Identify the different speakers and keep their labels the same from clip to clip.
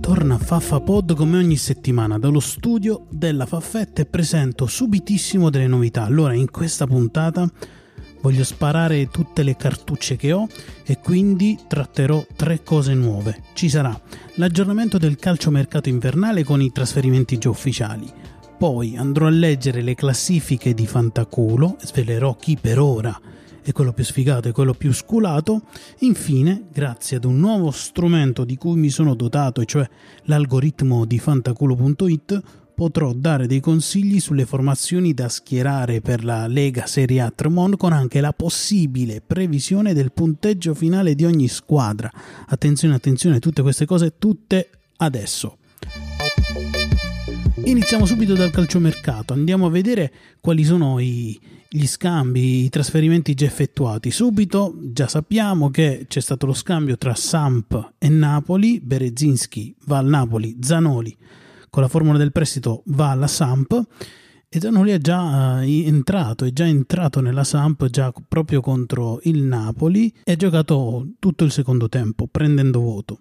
Speaker 1: Torna Faffa Pod come ogni settimana dallo studio della Faffetta e presento subitissimo delle novità. Allora, in questa puntata voglio sparare tutte le cartucce che ho e quindi tratterò tre cose nuove. Ci sarà l'aggiornamento del calciomercato invernale con i trasferimenti già ufficiali. Poi andrò a leggere le classifiche di Fantaculo, svelerò chi per ora è quello più sfigato e quello più sculato. Infine, grazie ad un nuovo strumento di cui mi sono dotato, e cioè l'algoritmo di fantaculo.it, potrò dare dei consigli sulle formazioni da schierare per la Lega Serie A Tremont con anche la possibile previsione del punteggio finale di ogni squadra. Attenzione, attenzione, tutte queste cose tutte adesso. Iniziamo subito dal calciomercato, andiamo a vedere quali sono i, gli scambi, i trasferimenti già effettuati. Subito già sappiamo che c'è stato lo scambio tra Samp e Napoli, Berezinski va al Napoli, Zanoli con la formula del prestito va alla Samp e Zanoli è già uh, entrato, è già entrato nella Samp già proprio contro il Napoli e ha giocato tutto il secondo tempo prendendo voto.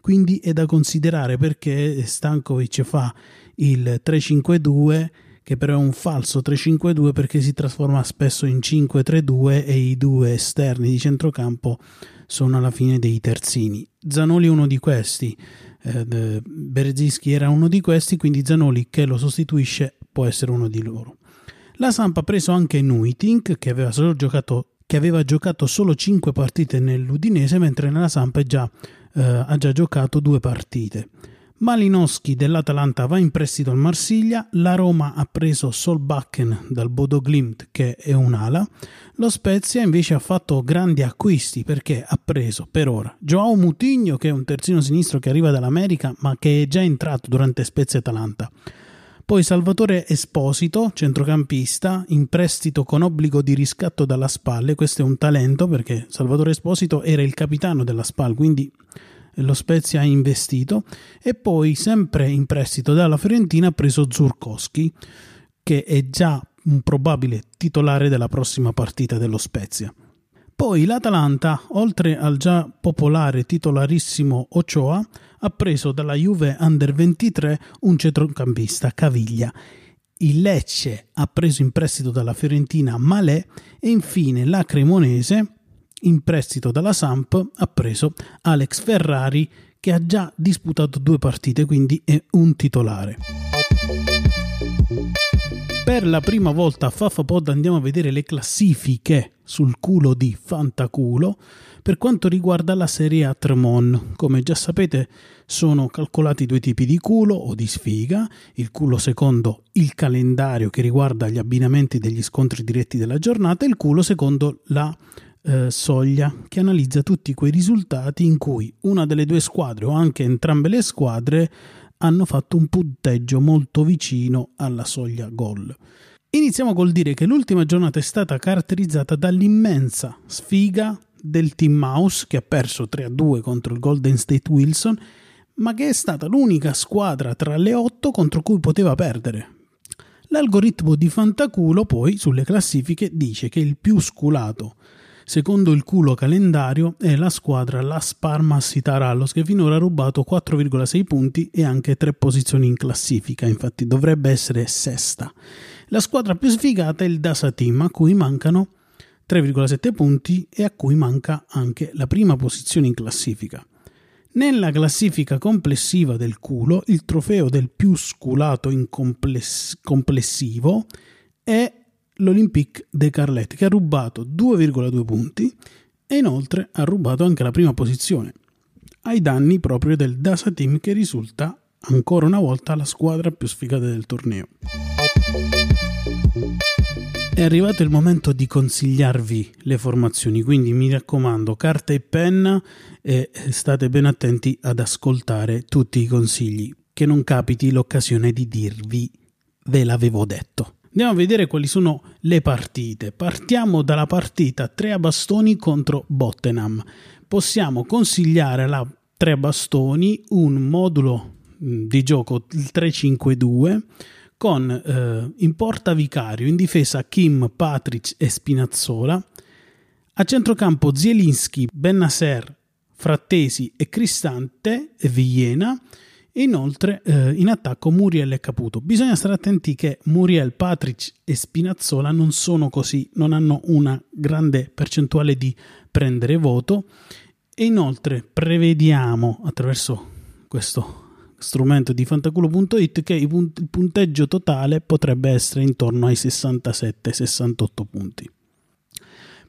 Speaker 1: Quindi è da considerare perché Stankovic fa il 3-5-2 che però è un falso 3-5-2 perché si trasforma spesso in 5-3-2 e i due esterni di centrocampo sono alla fine dei terzini. Zanoli è uno di questi, eh, Berzinski era uno di questi, quindi Zanoli che lo sostituisce può essere uno di loro. La Samp ha preso anche Nuitink che aveva, solo giocato, che aveva giocato solo 5 partite nell'Udinese mentre nella Samp già, eh, ha già giocato due partite. Malinowski dell'Atalanta va in prestito al Marsiglia, la Roma ha preso Solbakken dal Bodo Glimt che è un'ala, lo Spezia invece ha fatto grandi acquisti perché ha preso per ora Joao Mutigno che è un terzino sinistro che arriva dall'America ma che è già entrato durante Spezia Atalanta. Poi Salvatore Esposito, centrocampista, in prestito con obbligo di riscatto dalla Spalle, questo è un talento perché Salvatore Esposito era il capitano della Spal, quindi lo Spezia ha investito e poi sempre in prestito dalla Fiorentina ha preso Zurkowski che è già un probabile titolare della prossima partita dello Spezia. Poi l'Atalanta, oltre al già popolare titolarissimo Ochoa, ha preso dalla Juve Under 23 un centrocampista, Caviglia. Il Lecce ha preso in prestito dalla Fiorentina Malè e infine la Cremonese in prestito dalla Samp ha preso Alex Ferrari che ha già disputato due partite, quindi è un titolare. Per la prima volta a FafaPod andiamo a vedere le classifiche sul culo di Fantaculo per quanto riguarda la serie A Tremon. Come già sapete sono calcolati due tipi di culo o di sfiga, il culo secondo il calendario che riguarda gli abbinamenti degli scontri diretti della giornata e il culo secondo la eh, soglia che analizza tutti quei risultati in cui una delle due squadre o anche entrambe le squadre hanno fatto un punteggio molto vicino alla soglia gol. Iniziamo col dire che l'ultima giornata è stata caratterizzata dall'immensa sfiga del Team Mouse che ha perso 3-2 contro il Golden State Wilson, ma che è stata l'unica squadra tra le 8 contro cui poteva perdere. L'algoritmo di Fantaculo poi sulle classifiche dice che il più sculato Secondo il culo calendario è la squadra Las Parmas Citarallos che finora ha rubato 4,6 punti e anche 3 posizioni in classifica, infatti dovrebbe essere sesta. La squadra più sfigata è il Dasa Team a cui mancano 3,7 punti e a cui manca anche la prima posizione in classifica. Nella classifica complessiva del culo, il trofeo del più sculato in compless- complessivo è l'Olympique de Carlet che ha rubato 2,2 punti e inoltre ha rubato anche la prima posizione, ai danni proprio del Dasa Team che risulta ancora una volta la squadra più sfigata del torneo. È arrivato il momento di consigliarvi le formazioni, quindi mi raccomando, carta e penna e state ben attenti ad ascoltare tutti i consigli, che non capiti l'occasione di dirvi ve l'avevo detto. Andiamo a vedere quali sono le partite. Partiamo dalla partita 3 a bastoni contro Bottenham. possiamo consigliare alla tre bastoni un modulo di gioco il 352 con eh, in porta Vicario, in difesa Kim, Patric e Spinazzola, a centrocampo Zielinski, Bennaser, Frattesi e Cristante e Villena, e inoltre eh, in attacco Muriel e Caputo. Bisogna stare attenti che Muriel, Patric e Spinazzola non sono così, non hanno una grande percentuale di prendere voto e inoltre prevediamo attraverso questo strumento di fantaculo.it che il punteggio totale potrebbe essere intorno ai 67-68 punti.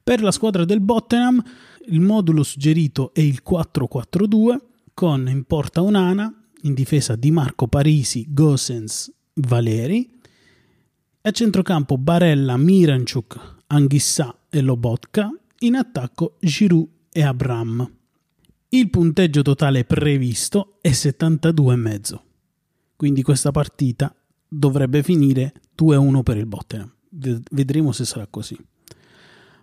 Speaker 1: Per la squadra del Bottenham il modulo suggerito è il 4-4-2 con in porta Onana, in difesa Di Marco Parisi, Gosens, Valeri. A centrocampo Barella, Miranchuk, Anghissà e Lobotka. In attacco Giroud e Abram. Il punteggio totale previsto è 72,5. Quindi questa partita dovrebbe finire 2-1 per il Bottenham. Vedremo se sarà così.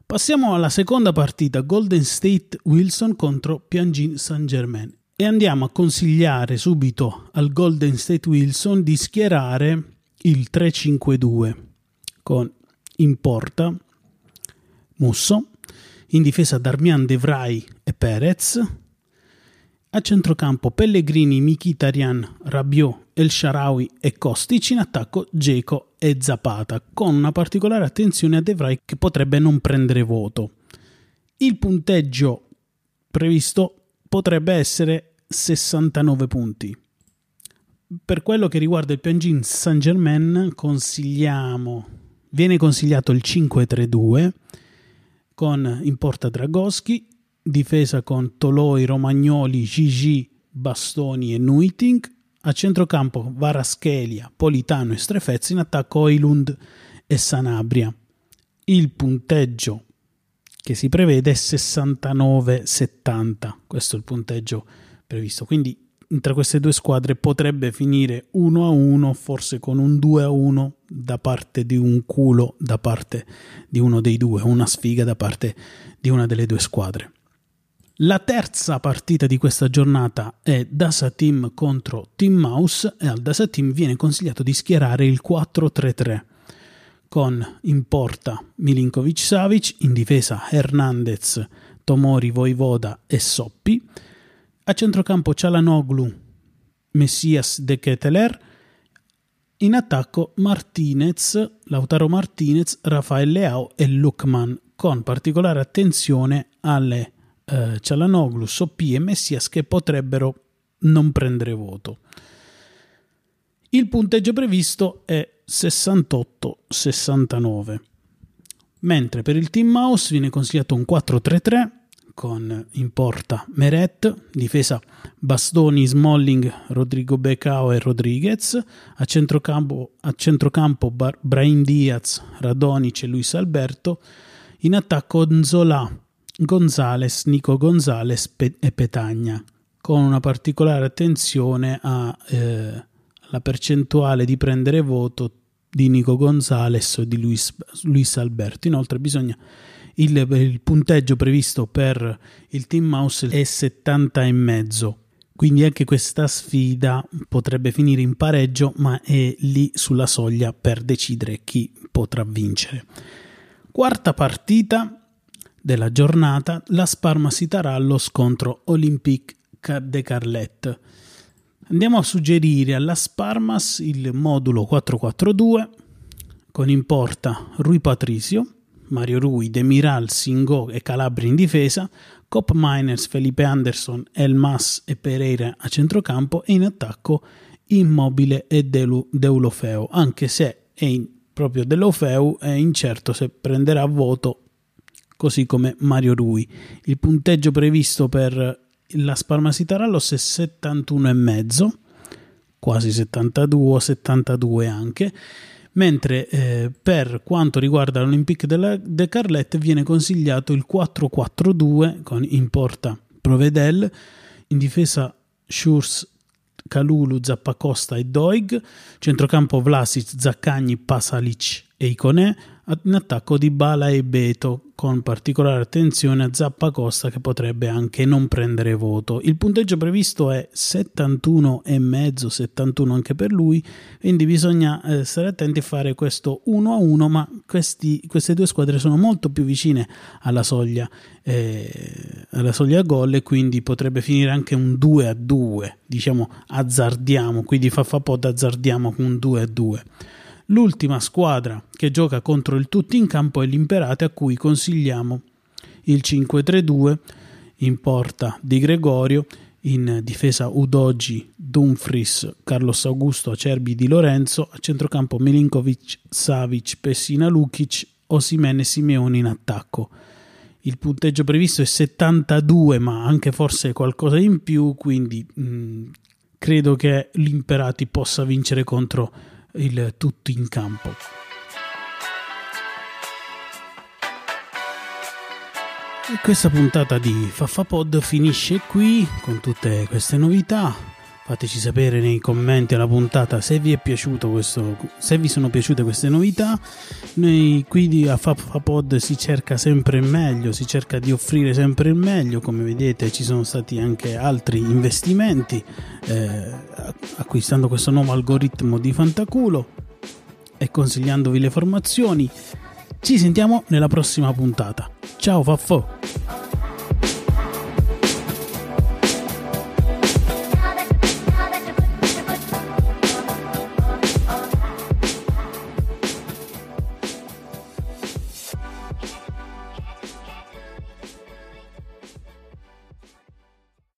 Speaker 1: Passiamo alla seconda partita, Golden State Wilson contro Piangin Saint Germain e andiamo a consigliare subito al Golden State Wilson di schierare il 3-5-2 con in porta Musso, in difesa Darmian De Vrij e Perez, a centrocampo Pellegrini, Mkhitaryan, Rabiot, El Sharawi e Kostic, in attacco Geco e Zapata, con una particolare attenzione a De Vrij che potrebbe non prendere voto. Il punteggio previsto potrebbe essere 69 punti. Per quello che riguarda il Piangin Saint Germain, consigliamo, viene consigliato il 5-3-2 con in porta Dragoschi, difesa con Toloi, Romagnoli, Gigi, Bastoni e Nuiting, a centrocampo Varaschelia, Politano e Strefezzi, in attacco Oilund e Sanabria. Il punteggio che si prevede è 69-70, questo è il punteggio previsto. Quindi tra queste due squadre potrebbe finire 1 a 1, forse con un 2 a 1 da parte di un culo da parte di uno dei due, una sfiga da parte di una delle due squadre. La terza partita di questa giornata è Dasa Team contro Team Mouse e al Dasa Team viene consigliato di schierare il 4-3-3 con in porta Milinkovic Savic, in difesa Hernandez, Tomori, Voivoda e Soppi a centrocampo Cialanoglu, Messias De Keteler. In attacco Martinez, Lautaro Martinez, Rafael Leao e Lukman, con particolare attenzione alle eh, Cialanoglu, Soppi e Messias che potrebbero non prendere voto. Il punteggio previsto è 68-69, mentre per il Team Mouse viene consigliato un 4-3-3 con in porta Meret, difesa Bastoni, Smalling, Rodrigo Becao e Rodriguez, a centrocampo, a centrocampo Bar- Brahim Diaz, Radonic e Luis Alberto, in attacco Nzola, Gonzales, Nico Gonzales Pe- e Petagna, con una particolare attenzione alla eh, percentuale di prendere voto di Nico Gonzales o di Luis, Luis Alberto. Inoltre bisogna il, il punteggio previsto per il Team Mouse è 70 e mezzo. Quindi anche questa sfida potrebbe finire in pareggio, ma è lì sulla soglia per decidere chi potrà vincere. Quarta partita della giornata, la Sparma Sitarallos contro Olympique de Carlet. Andiamo a suggerire alla Sparmas il modulo 442 con in porta Rui Patricio, Mario Rui, Demiral, Singo e Calabria in difesa, Cop Miners, Felipe Anderson, Elmas e Pereira a centrocampo e in attacco Immobile e Delu, Deulofeu, anche se è in, proprio Deulofeu è incerto se prenderà voto così come Mario Rui. Il punteggio previsto per la Sparmasita Rallos è 71,5, quasi 72, 72 anche mentre eh, per quanto riguarda l'Olympique de, de Carlet viene consigliato il 4-4-2 con in porta Provedel, in difesa Schurz, Calulu, Zappacosta e Doig, centrocampo Vlasic, Zaccagni, Pasalic e Iconè in attacco di Bala e Beto, con particolare attenzione a Zappa Costa che potrebbe anche non prendere voto. Il punteggio previsto è 71,5, 71 anche per lui, quindi bisogna eh, stare attenti a fare questo 1 a 1, ma questi, queste due squadre sono molto più vicine alla soglia, eh, alla soglia gol e quindi potrebbe finire anche un 2 a 2, diciamo azzardiamo, quindi fa fa pod azzardiamo con un 2 a 2. L'ultima squadra che gioca contro il tutti in campo è l'Imperate a cui consigliamo il 5-3-2 in porta di Gregorio, in difesa Udogi, Dumfries, Carlos Augusto, Acerbi di Lorenzo, a centrocampo Milinkovic, Savic, Pessina Lukic, Osimene e Simeone in attacco. Il punteggio previsto è 72, ma anche forse qualcosa in più, quindi mh, credo che l'Imperati possa vincere contro il tutto in campo. E questa puntata di Faffapod finisce qui con tutte queste novità. Fateci sapere nei commenti alla puntata se vi è piaciuto questo, se vi sono piaciute queste novità. Noi qui a Faffapod si cerca sempre il meglio, si cerca di offrire sempre il meglio. Come vedete, ci sono stati anche altri investimenti eh, acquistando questo nuovo algoritmo di Fantaculo e consigliandovi le formazioni. Ci sentiamo nella prossima puntata. Ciao Faffo!